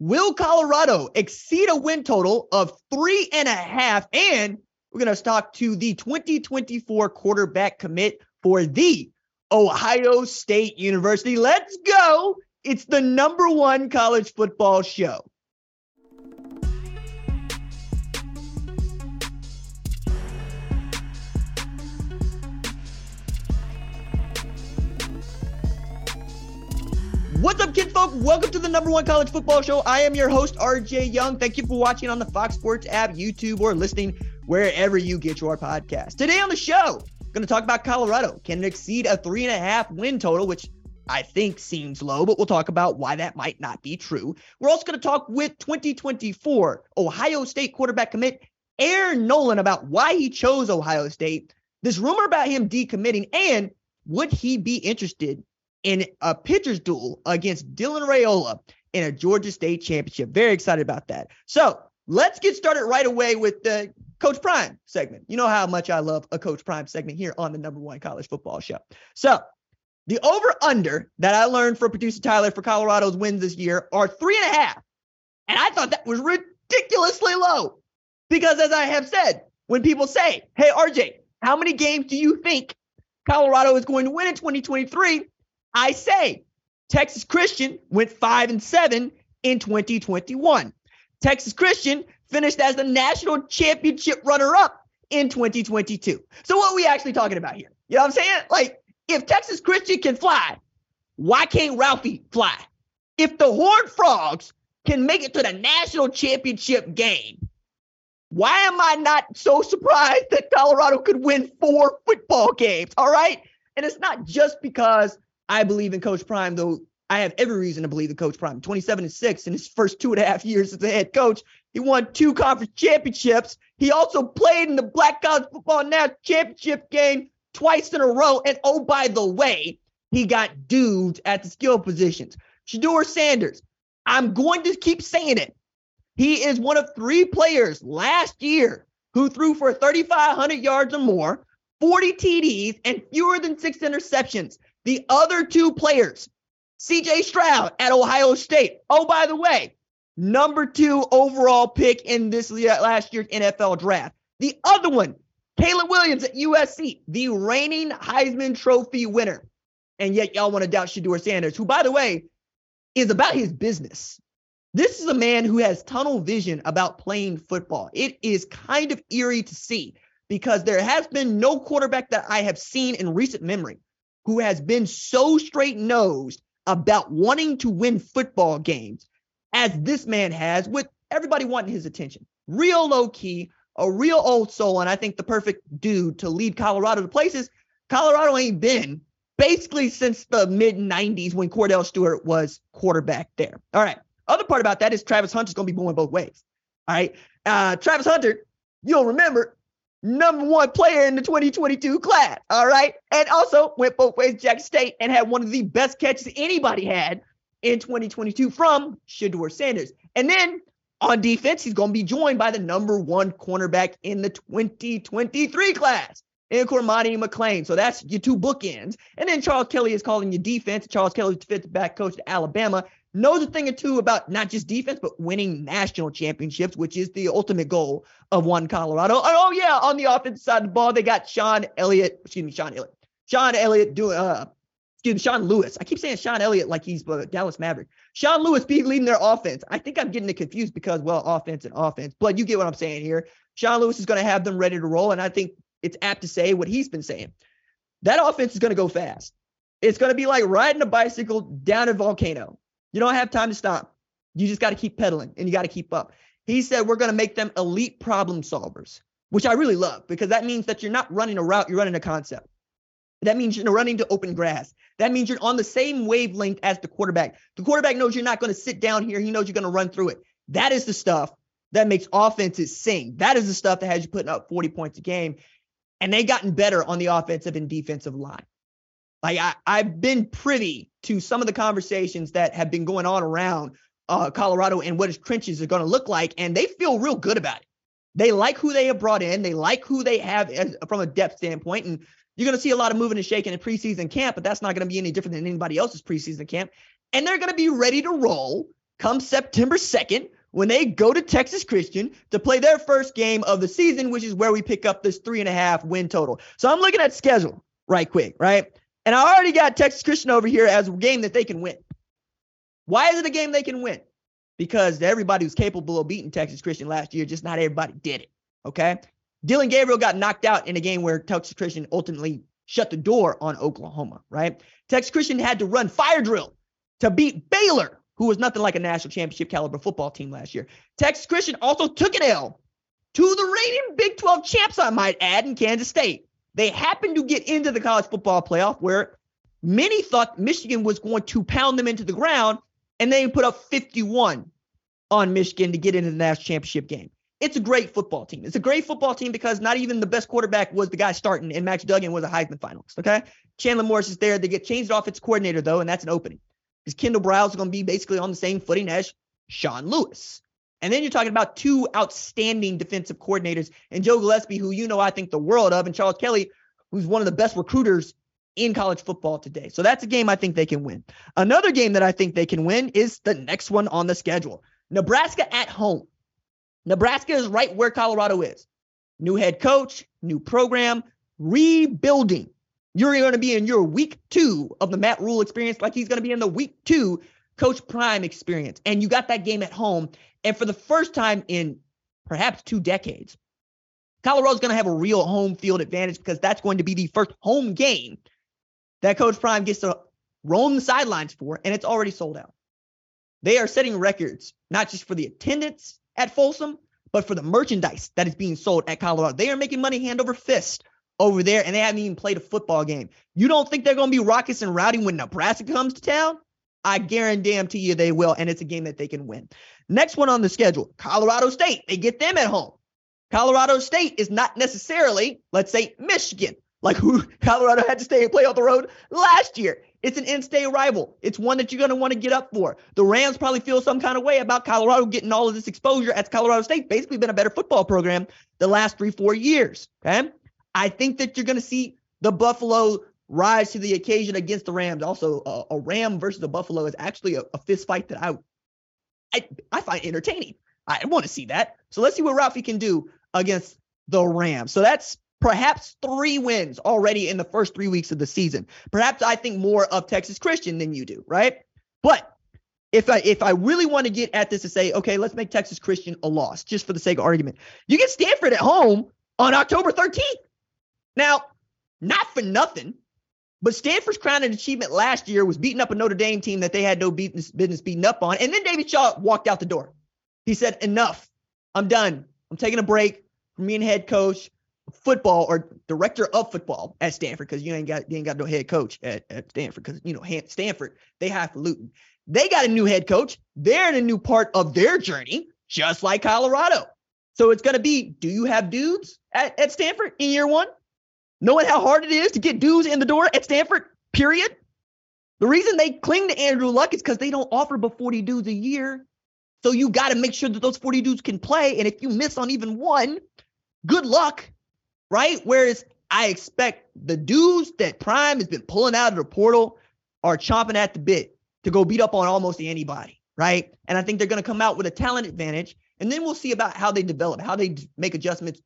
Will Colorado exceed a win total of three and a half? And we're going to talk to the 2024 quarterback commit for the Ohio State University. Let's go. It's the number one college football show. What's up, kinfolk? Welcome to the number one college football show. I am your host, RJ Young. Thank you for watching on the Fox Sports app, YouTube, or listening wherever you get your podcast. Today on the show, going to talk about Colorado. Can it exceed a three and a half win total, which I think seems low, but we'll talk about why that might not be true. We're also going to talk with 2024 Ohio State quarterback commit Air Noland about why he chose Ohio State, this rumor about him decommitting, and would he be interested in a pitcher's duel against Dylan Raiola in a Georgia State championship. Very excited about that. So let's get started right away with the Coach Prime segment. You know how much I love a Coach Prime segment here on the number one college football show. So the over under that I learned from producer Tyler for Colorado's wins this year are three and a half. And I thought that was ridiculously low because, as I have said, when people say, Hey, RJ, how many games do you think Colorado is going to win in 2023? I say Texas Christian went five and seven in 2021. Texas Christian finished as the national championship runner up in 2022. So what are we actually talking about here? You know what I'm saying? Like, if Texas Christian can fly, why can't Ralphie fly? If the Horned Frogs can make it to the national championship game, why am I not so surprised that Colorado could win four football games? All right. And it's not just because I believe in Coach Prime, though I have every reason to believe in Coach Prime. 27 and 6 in his first two and a half years as a head coach. He won two conference championships. He also played in the Black College Football National Championship game twice in a row. And oh, by the way, he got duped at the skill positions. Shedeur Sanders, I'm going to keep saying it. He is one of three players last year who threw for 3,500 yards or more, 40 TDs, and fewer than six interceptions. The other two players, CJ Stroud at Ohio State. Oh, by the way, number two overall pick in this last year's NFL draft. The other one, Caleb Williams at USC, the reigning Heisman Trophy winner. And yet, y'all want to doubt Shedeur Sanders, who, by the way, is about his business. This is a man who has tunnel vision about playing football. It is kind of eerie to see because there has been no quarterback that I have seen in recent memory who has been so straight nosed about wanting to win football games as this man has, with everybody wanting his attention. Real low key, a real old soul, and I think the perfect dude to lead Colorado to places Colorado ain't been basically since the mid 90s when Kordell Stewart was quarterback there. All right. Other part about that is Travis Hunter's going to be going both ways. All right. Uh, Travis Hunter, you'll remember, number one player in the 2022 class. All right. And also went both ways Jack State and had one of the best catches anybody had in 2022 from Shedeur Sanders. And then on defense, he's going to be joined by the number one cornerback in the 2023 class in Cormani McClain. So that's your two bookends. And then Charles Kelly is calling you defense. Charles Kelly, defensive back coach to Alabama knows a thing or two about not just defense, but winning national championships, which is the ultimate goal of one Colorado. And oh, yeah, on the offensive side of the ball, they got Sean Elliott, excuse me, Sean Elliott. Sean Elliott doing, uh, excuse me, Sean Lewis. I keep saying Sean Elliott like he's uh, Dallas Maverick. Sean Lewis be leading their offense. I think I'm getting it confused because, well, offense and offense, but you get what I'm saying here. Sean Lewis is going to have them ready to roll. And I think it's apt to say what he's been saying. That offense is going to go fast. It's going to be like riding a bicycle down a volcano. You don't have time to stop. You just got to keep pedaling and you got to keep up. He said, We're going to make them elite problem solvers, which I really love because that means that you're not running a route, you're running a concept. That means you're running to open grass. That means you're on the same wavelength as the quarterback. The quarterback knows you're not going to sit down here. He knows you're going to run through it. That is the stuff that makes offenses sing. That is the stuff that has you putting up 40 points a game. And they've gotten better on the offensive and defensive line. Like I, I've been privy to some of the conversations that have been going on around uh, Colorado and what his trenches are going to look like, and they feel real good about it. They like who they have brought in. They like who they have as, from a depth standpoint, and you're going to see a lot of moving and shaking in preseason camp, but that's not going to be any different than anybody else's preseason camp. And they're going to be ready to roll come September 2nd when they go to Texas Christian to play their first game of the season, which is where we pick up this three and a half win total. So I'm looking at schedule right quick, right? And I already got Texas Christian over here as a game that they can win. Why is it a game they can win? Because everybody was capable of beating Texas Christian last year, just not everybody did it. Okay. Dillon Gabriel got knocked out in a game where Texas Christian ultimately shut the door on Oklahoma, right? Texas Christian had to run fire drill to beat Baylor, who was nothing like a national championship caliber football team last year. Texas Christian also took an L to the reigning Big 12 champs, I might add, in Kansas State. They happened to get into the college football playoff where many thought Michigan was going to pound them into the ground, and they put up 51 on Michigan to get into the national championship game. It's a great football team. It's a great football team because not even the best quarterback was the guy starting, and Max Duggan was a Heisman finalist. Okay. Chandler Morris is there. They get changed off its coordinator, though, and that's an opening. Because Kendal Briles is going to be basically on the same footing as Sean Lewis. And then you're talking about two outstanding defensive coordinators and Joe Gillespie, who you know I think the world of, and Charles Kelly, who's one of the best recruiters in college football today. So that's a game I think they can win. Another game that I think they can win is the next one on the schedule Nebraska at home. Nebraska is right where Colorado is. New head coach, new program, rebuilding. You're going to be in your week two of the Matt Rhule experience, like he's going to be in the week two Coach Prime experience. And you got that game at home. And for the first time in perhaps two decades, Colorado's going to have a real home field advantage because that's going to be the first home game that Coach Prime gets to roam the sidelines for, and it's already sold out. They are setting records, not just for the attendance at Folsom, but for the merchandise that is being sold at Colorado. They are making money hand over fist over there, and they haven't even played a football game. You don't think they're going to be raucous and rowdy when Nebraska comes to town? I guarantee you they will, and it's a game that they can win. Next one on the schedule Colorado State. They get them at home. Colorado State is not necessarily, let's say, Michigan, like who Colorado had to stay and play on the road last year. It's an in-state rival. It's one that you're going to want to get up for. The Rams probably feel some kind of way about Colorado getting all of this exposure as Colorado State basically been a better football program the last three, four years. Okay. I think that you're going to see the Buffalo rise to the occasion against the Rams. Also, uh, a Ram versus a Buffalo is actually a, a fist fight that I, I, I find entertaining. I want to see that. So let's see what Ralphie can do against the Rams. So that's perhaps three wins already in the first three weeks of the season. Perhaps I think more of Texas Christian than you do, right? But if I if I really want to get at this to say, okay, let's make Texas Christian a loss, just for the sake of argument, you get Stanford at home on October 13th. Now, not for nothing, but Stanford's crowning achievement last year was beating up a Notre Dame team that they had no business beating up on. And then David Shaw walked out the door. He said, Enough. I'm done. I'm taking a break from being head coach football or director of football at Stanford because you ain't got you ain't got no head coach at, at Stanford because you know Stanford they have Luton. They got a new head coach. They're in a new part of their journey, just like Colorado. So it's going to be: Do you have dudes at, at Stanford in year one? Knowing how hard it is to get dudes in the door at Stanford. Period. The reason they cling to Andrew Luck is because they don't offer but 40 dudes a year. So you got to make sure that those 40 dudes can play. And if you miss on even one, good luck, right? Whereas I expect the dudes that Prime has been pulling out of the portal are chomping at the bit to go beat up on almost anybody, right? And I think they're going to come out with a talent advantage. And then we'll see about how they develop, how they make adjustments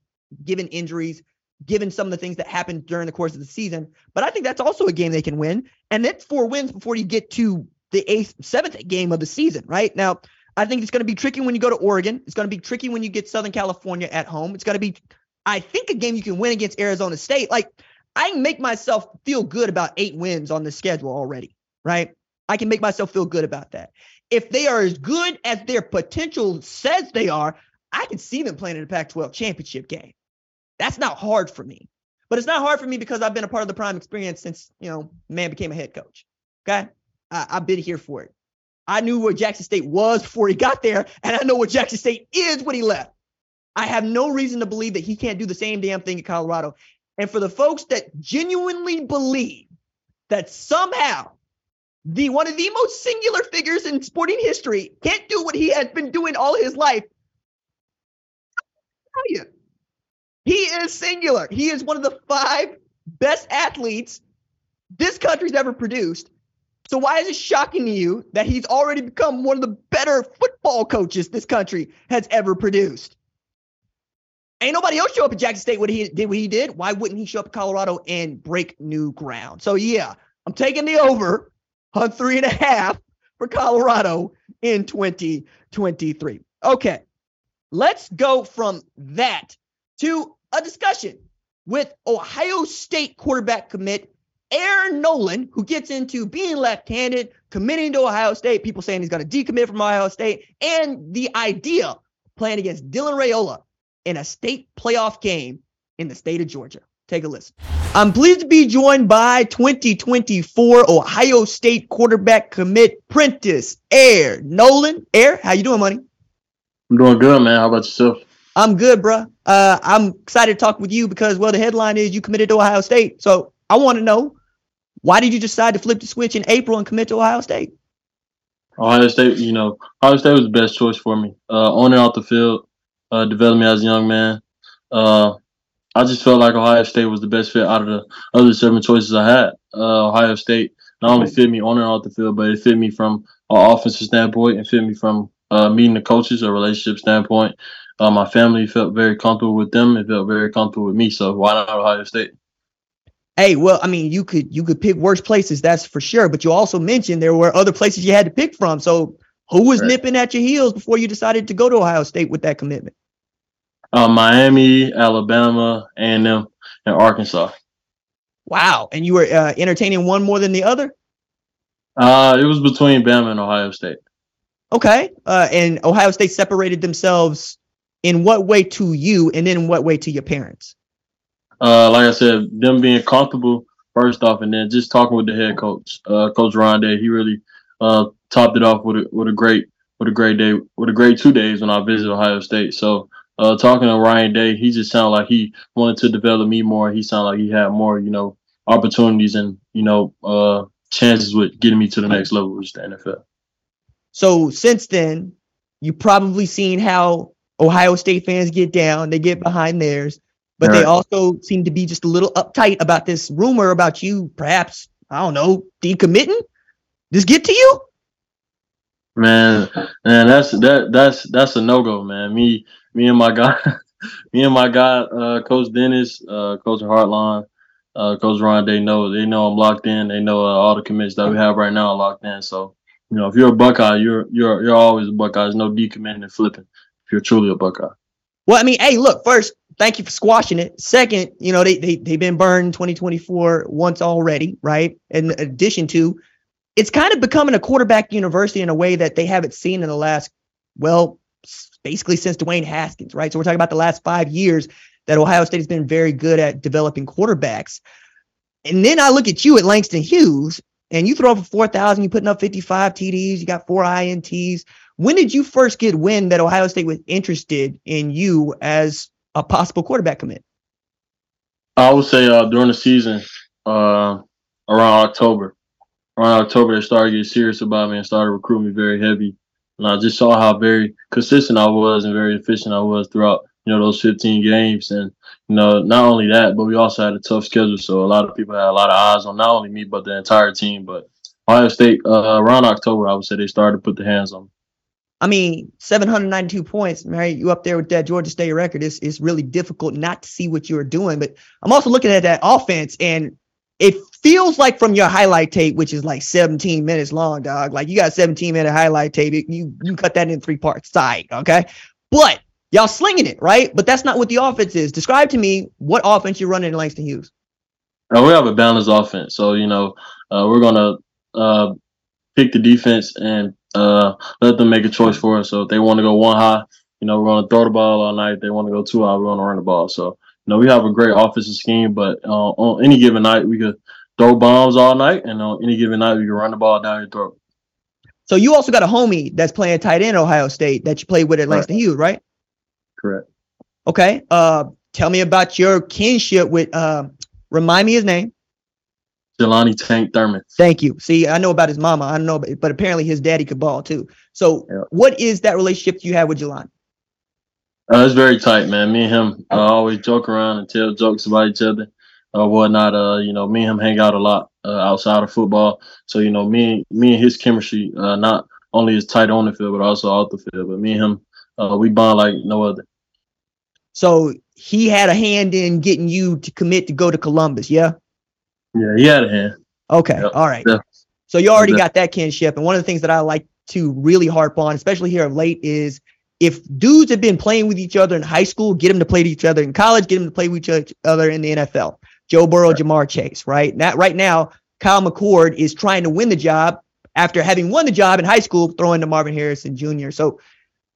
given injuries, given some of the things that happened during the course of the season. But I think that's also a game they can win. And that's four wins before you get to the eighth, seventh game of the season, right? Now, I think it's going to be tricky when you go to Oregon. It's going to be tricky when you get Southern California at home. It's going to be, I think, a game you can win against Arizona State. Like, I can make myself feel good about eight wins on the schedule already, right? I can make myself feel good about that. If they are as good as their potential says they are, I can see them playing in the Pac 12 championship game. That's not hard for me. But it's not hard for me because I've been a part of the prime experience since, you know, man became a head coach. Okay. I, I've been here for it. I knew where Jackson State was before he got there, and I know what Jackson State is when he left. I have no reason to believe that he can't do the same damn thing at Colorado. And for the folks that genuinely believe that somehow the one of the most singular figures in sporting history can't do what he has been doing all his life, tell you, he is singular. He is one of the five best athletes this country's ever produced. So why is it shocking to you that he's already become one of the better football coaches this country has ever produced? Ain't nobody else show up at Jackson State what he did what he did. Why wouldn't he show up at Colorado and break new ground? So yeah, I'm taking the over on three and a half for Colorado in 2023. Okay, let's go from that to a discussion with Ohio State quarterback commit Air Noland, who gets into being left-handed, committing to Ohio State, people saying he's going to decommit from Ohio State, and the idea of playing against Dylan Raiola in a state playoff game in the state of Georgia. Take a listen. I'm pleased to be joined by 2024 Ohio State quarterback commit Prentiss Air Noland. Air, how you doing, money? I'm doing good, man. How about yourself? I'm good, bro. Uh, I'm excited to talk with you because, well, the headline is you committed to Ohio State. So I want to know why did you decide to flip the switch in April and commit to Ohio State? Ohio State, you know, Ohio State was the best choice for me. Uh, on and off the field, uh, me as a young man. Uh, I just felt like Ohio State was the best fit out of the other seven choices I had. Uh, Ohio State not only fit me on and off the field, but it fit me from an offensive standpoint and fit me from uh, meeting the coaches, a relationship standpoint. Uh, my family felt very comfortable with them. It felt very comfortable with me. So why not Ohio State? Hey, well, I mean, you could you could pick worse places, that's for sure. But you also mentioned there were other places you had to pick from. So who was right. nipping at your heels before you decided to go to Ohio State with that commitment? Uh, Miami, Alabama, and them, and Arkansas. Wow! And you were uh, entertaining one more than the other. Uh, it was between Bama and Ohio State. Okay. Uh, and Ohio State separated themselves in what way to you, and then in what way to your parents? uh, like I said, them being comfortable first off, and then just talking with the head coach, uh, Coach Ryan Day. He really uh, topped it off with a, with a great with a great day with a great two days when I visited Ohio State. So uh, talking to Ryan Day, he just sounded like he wanted to develop me more. He sounded like he had more, you know, opportunities and you know uh, chances with getting me to the next level, which is the NFL. So since then, you've probably seen how Ohio State fans get down; they get behind theirs but right. they also seem to be just a little uptight about this rumor about you perhaps I don't know decommitting. Does get to you? Man, man, that's that that's that's a no go, man. Me, me and my guy, me and my guy, uh, Coach Dennis, uh, Coach Hartline, uh, Coach Ron. They know they know I'm locked in. They know uh, all the commits that we have right now are locked in. So you know, if you're a Buckeye, you're you're you're always a Buckeye. There's no decommitting and flipping. You're truly a Buckeye. Well, I mean, hey, look, first, thank you for squashing it. Second, you know, they, they, they've been burned 2024 once already, right? In addition to, it's kind of becoming a quarterback university in a way that they haven't seen in the last, well, basically since Dwayne Haskins, right? So we're talking about the last five years that Ohio State has been very good at developing quarterbacks. And then I look at you at Langston Hughes, and you throw for 4,000, you're putting up 55 TDs, you got four INTs. When did you first get wind that Ohio State was interested in you as a possible quarterback commit? I would say uh, during the season, uh, around October. Around October, they started getting serious about me and started recruiting me very heavy. And I just saw how very consistent I was and very efficient I was throughout, you know, those 15 games. And, you know, not only that, but we also had a tough schedule. So a lot of people had a lot of eyes on not only me, but the entire team. But Ohio State, uh, around October, I would say they started to put the hands on me. I mean, 792 points, right? You up there with that Georgia State record. It's, it's really difficult not to see what you're doing. But I'm also looking at that offense, and it feels like from your highlight tape, which is like 17 minutes long, dog. Like you got 17 minute highlight tape. You you cut that in three parts, side, okay? But y'all slinging it, right? But that's not what the offense is. Describe to me what offense you're running in Langston Hughes. Uh, we have a balanced offense, so you know uh, we're gonna uh, pick the defense and uh, let them make a choice for us. So if they want to go one high, you know, we're going to throw the ball all night. If they want to go two high, we're going to run the ball. So, you know, we have a great offensive scheme, but uh, on any given night, we could throw bombs all night, and on any given night, we can run the ball down your throat. So you also got a homie that's playing tight end Ohio State that you played with at Langston Hughes, right? Correct. Okay. Uh, tell me about your kinship with. Uh, remind me his name. Jelani Tank Thurman. Thank you. See, I know about his mama. I don't know, but, apparently his daddy could ball too. So, yeah. what is that relationship you have with Jelani? Uh, it's very tight, man. Me and him uh, always joke around and tell jokes about each other, uh, whatnot. Uh, you know, me and him hang out a lot uh, outside of football. So, you know, me, me and his chemistry, uh, not only is tight on the field, but also off the field. But me and him, uh, we bond like no other. So he had a hand in getting you to commit to go to Columbus, yeah? Yeah, he had a hand. Okay, yep. all right. So you already got that kinship. And one of the things that I like to really harp on, especially here of late, is if dudes have been playing with each other in high school, get them to play with each other in college, get them to play with each other in the NFL. Joe Burrow, right. Ja'Marr Chase, right? Now, right now, Kyle McCord is trying to win the job after having won the job in high school, throwing to Marvin Harrison Jr. So,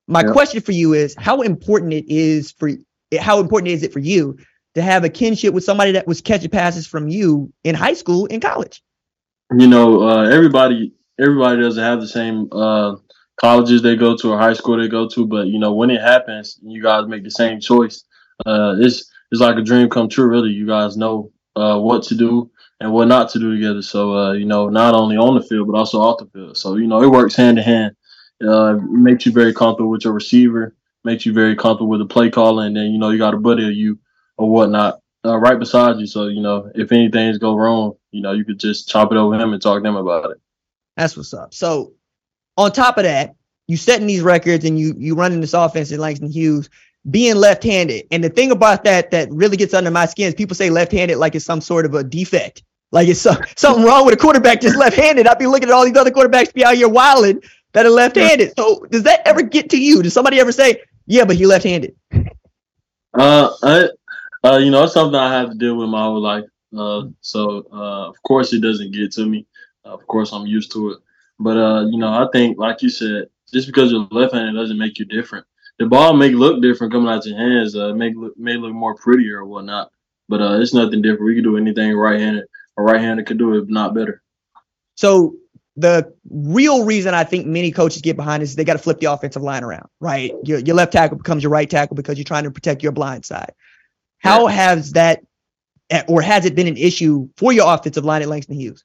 my yep. question for you is how important it is for how important is it for you to have a kinship with somebody that was catching passes from you in high school in college? You know, uh, everybody everybody doesn't have the same uh, colleges they go to or high school they go to, but you know, when it happens, you guys make the same choice. Uh, it's it's like a dream come true. Really, you guys know uh, what to do and what not to do together. So uh, you know, not only on the field but also off the field. So you know, it works hand in hand. Uh, makes you very comfortable with your receiver, makes you very comfortable with the play calling, and then you know you got a buddy of you or whatnot uh, right beside you. So you know, if anything's go wrong, you know, you could just chop it over him and talk to him about it. That's what's up. So on top of that, you setting these records and you you running this offense in Langston Hughes being left-handed. And the thing about that that really gets under my skin is people say left-handed like it's some sort of a defect. Like it's something wrong with a quarterback just left-handed. I'd be looking at all these other quarterbacks be out here wilding that are left-handed. So does that ever get to you? Does somebody ever say, "Yeah, but he left-handed"? Uh, I, uh, you know, it's something I have to deal with my whole life. Uh, so uh, of course it doesn't get to me. of course I'm used to it. But uh, you know, I think like you said, just because you're left-handed doesn't make you different the ball may look different coming out your hands. Uh, may look may look more prettier or whatnot, but uh, it's nothing different. We can do anything right-handed. A right-handed could do it, not better. So the real reason I think many coaches get behind is they got to flip the offensive line around, right? Your, your left tackle becomes your right tackle because you're trying to protect your blind side. How yeah. has that, or has it been an issue for your offensive line at Langston Hughes?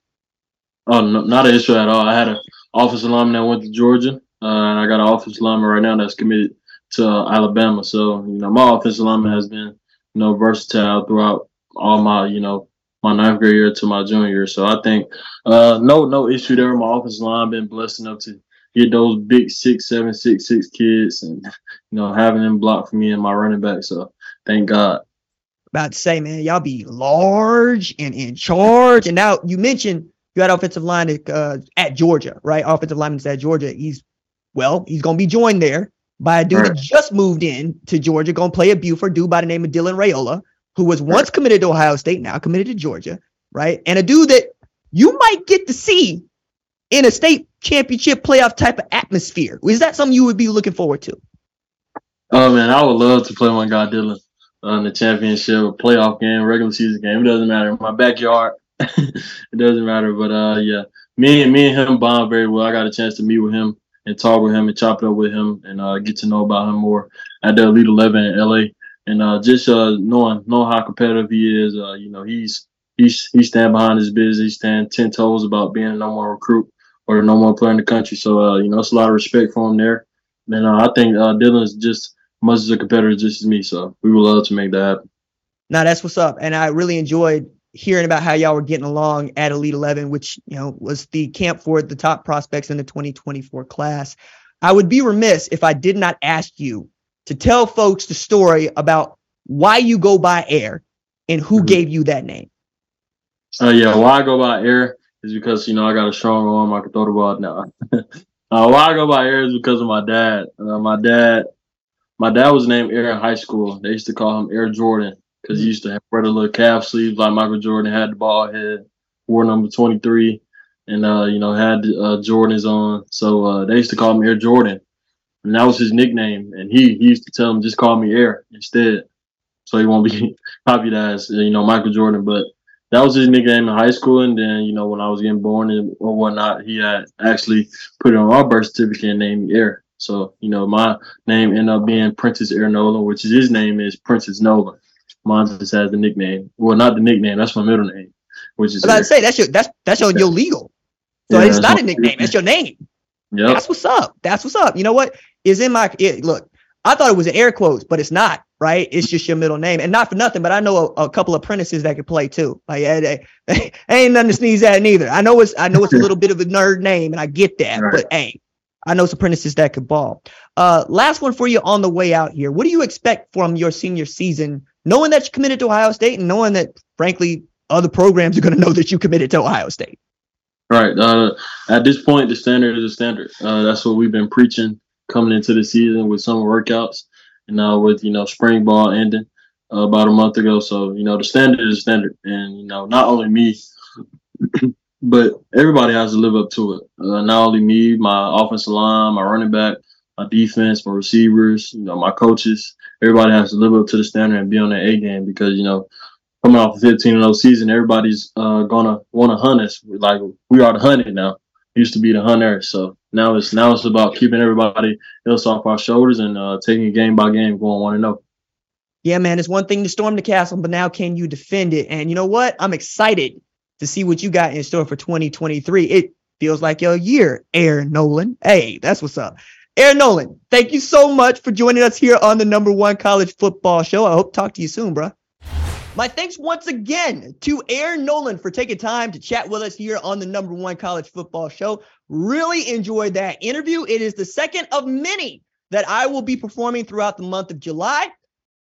Oh, no, not an issue at all. I had an offensive lineman that went to Georgia, uh, and I got an offensive lineman right now that's committed to uh, Alabama. So, you know, my offensive lineman has been, you know, versatile throughout all my, you know, my ninth grade year to my junior year. So I think uh, no no issue there. My offensive line been blessed enough to get those big six, seven, six, six kids and you know, having them block for me and my running back. So thank God. About to say, man, y'all be large and in charge. And now you mentioned you had offensive line at, uh, at Georgia, right? Offensive lineman at Georgia. He's well, he's gonna be joined there by a dude right. that just moved in to Georgia, going to play at Buford, dude by the name of Dylan Raiola, who was once committed to Ohio State, now committed to Georgia, right? And a dude that you might get to see in a state championship playoff type of atmosphere. Is that something you would be looking forward to? Oh man, I would love to play one guy Dylan on uh, the championship, a playoff game, regular season game. It doesn't matter. My backyard, it doesn't matter. But uh, yeah, me and me and him bond very well. I got a chance to meet with him and talk with him and chop it up with him and uh, get to know about him more at the Elite Eleven in LA. And uh, just uh, knowing knowing how competitive he is, uh, you know, he's he's he's stand behind his business. He's stand ten toes about being a number one recruit or the number one player in the country. So uh, you know, it's a lot of respect for him there. And I think Dylan's just much as a competitor just as me. So we would love to make that happen. Now that's what's up, and I really enjoyed hearing about how y'all were getting along at Elite 11, which you know was the camp for the top prospects in the 2024 class. I would be remiss if I did not ask you to tell folks the story about why you go by Air and who mm-hmm. gave you that name. Uh, yeah, why I go by Air is because you know I got a strong arm. I can throw the ball now. uh, why I go by Air is because of my dad. Uh, my dad, my dad was named Air in high school. They used to call him Air Jordan because he used to have wear the little calf sleeves like Michael Jordan had the ball head, wore number 23, and uh, you know had uh, Jordans on. So uh, they used to call him Air Jordan, and that was his nickname. And he he used to tell him just call me Air instead. so he won't be copied as you know Michael Jordan. But that was his nickname in high school, and then you know when I was getting born and or whatnot, he had actually put it on our birth certificate and named me Air. So you know my name ended up being Princess Air Nolan, which is his name is Prentiss Noland. Mine just has the nickname. Well, not the nickname. That's my middle name, which is. I say that's your that's that's your, your legal. So yeah, it's not a nickname. It's your name. Yeah. That's what's up. That's what's up. You know what is in my it, look. I thought it was an air quotes, but it's not, right? It's just your middle name. And not for nothing, but I know a, a couple apprentices that can play too. Like yeah, they, they, ain't nothing to sneeze at neither. I know it's I know it's a little bit of a nerd name, and I get that, right. but hey, I know some apprentices that could ball. Uh, last one for you on the way out here. What do you expect from your senior season, knowing that you committed to Ohio State and knowing that, frankly, other programs are going to know that you committed to Ohio State? Right. Uh, at this point, the standard is a standard. Uh, that's what we've been preaching coming into the season with summer workouts, and now with you know spring ball ending uh, about a month ago. So you know the standard is standard, and you know not only me, but everybody has to live up to it. Uh, not only me, my offensive line, my running back, my defense, my receivers, you know, my coaches. Everybody has to live up to the standard and be on their A game because you know coming off a 15 0 season, everybody's uh, gonna want to hunt us. Like we are the hunted now. Used to be the hunter, so now it's now it's about keeping everybody else off our shoulders and uh, taking it game by game, going one and zero. Oh. Yeah, man, it's one thing to storm the castle, but now can you defend it? And you know what? I'm excited to see what you got in store for 2023. It feels like your year, Air Noland. Hey, that's what's up. Air Noland, thank you so much for joining us here on the number one college football show. I hope to talk to you soon, bro. My thanks once again to Air Noland for taking time to chat with us here on the number one college football show. Really enjoyed that interview. It is the second of many that I will be performing throughout the month of July.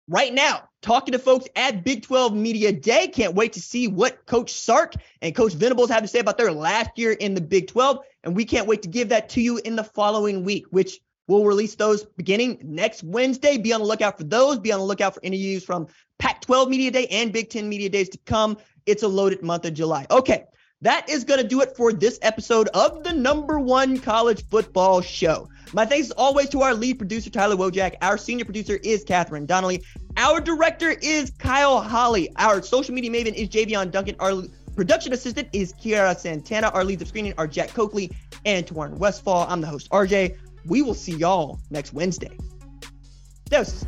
Right now, talking to folks at Big 12 Media Day. Can't wait to see what Coach Sark and Coach Venables have to say about their last year in the Big 12. And we can't wait to give that to you in the following week, which We'll release those beginning next Wednesday. Be on the lookout for those. Be on the lookout for interviews from Pac 12 Media Day and Big 10 Media Days to come. It's a loaded month of July. Okay, that is going to do it for this episode of the number one college football show. My thanks always to our lead producer, Tyler Wojak. Our senior producer is Catherine Donnelly. Our director is Kyle Holly. Our social media maven is Javion Duncan. Our production assistant is Kiara Santana. Our leads of screening are Jack Coakley and Tawarn Westfall. I'm the host, RJ. We will see y'all next Wednesday. Doses.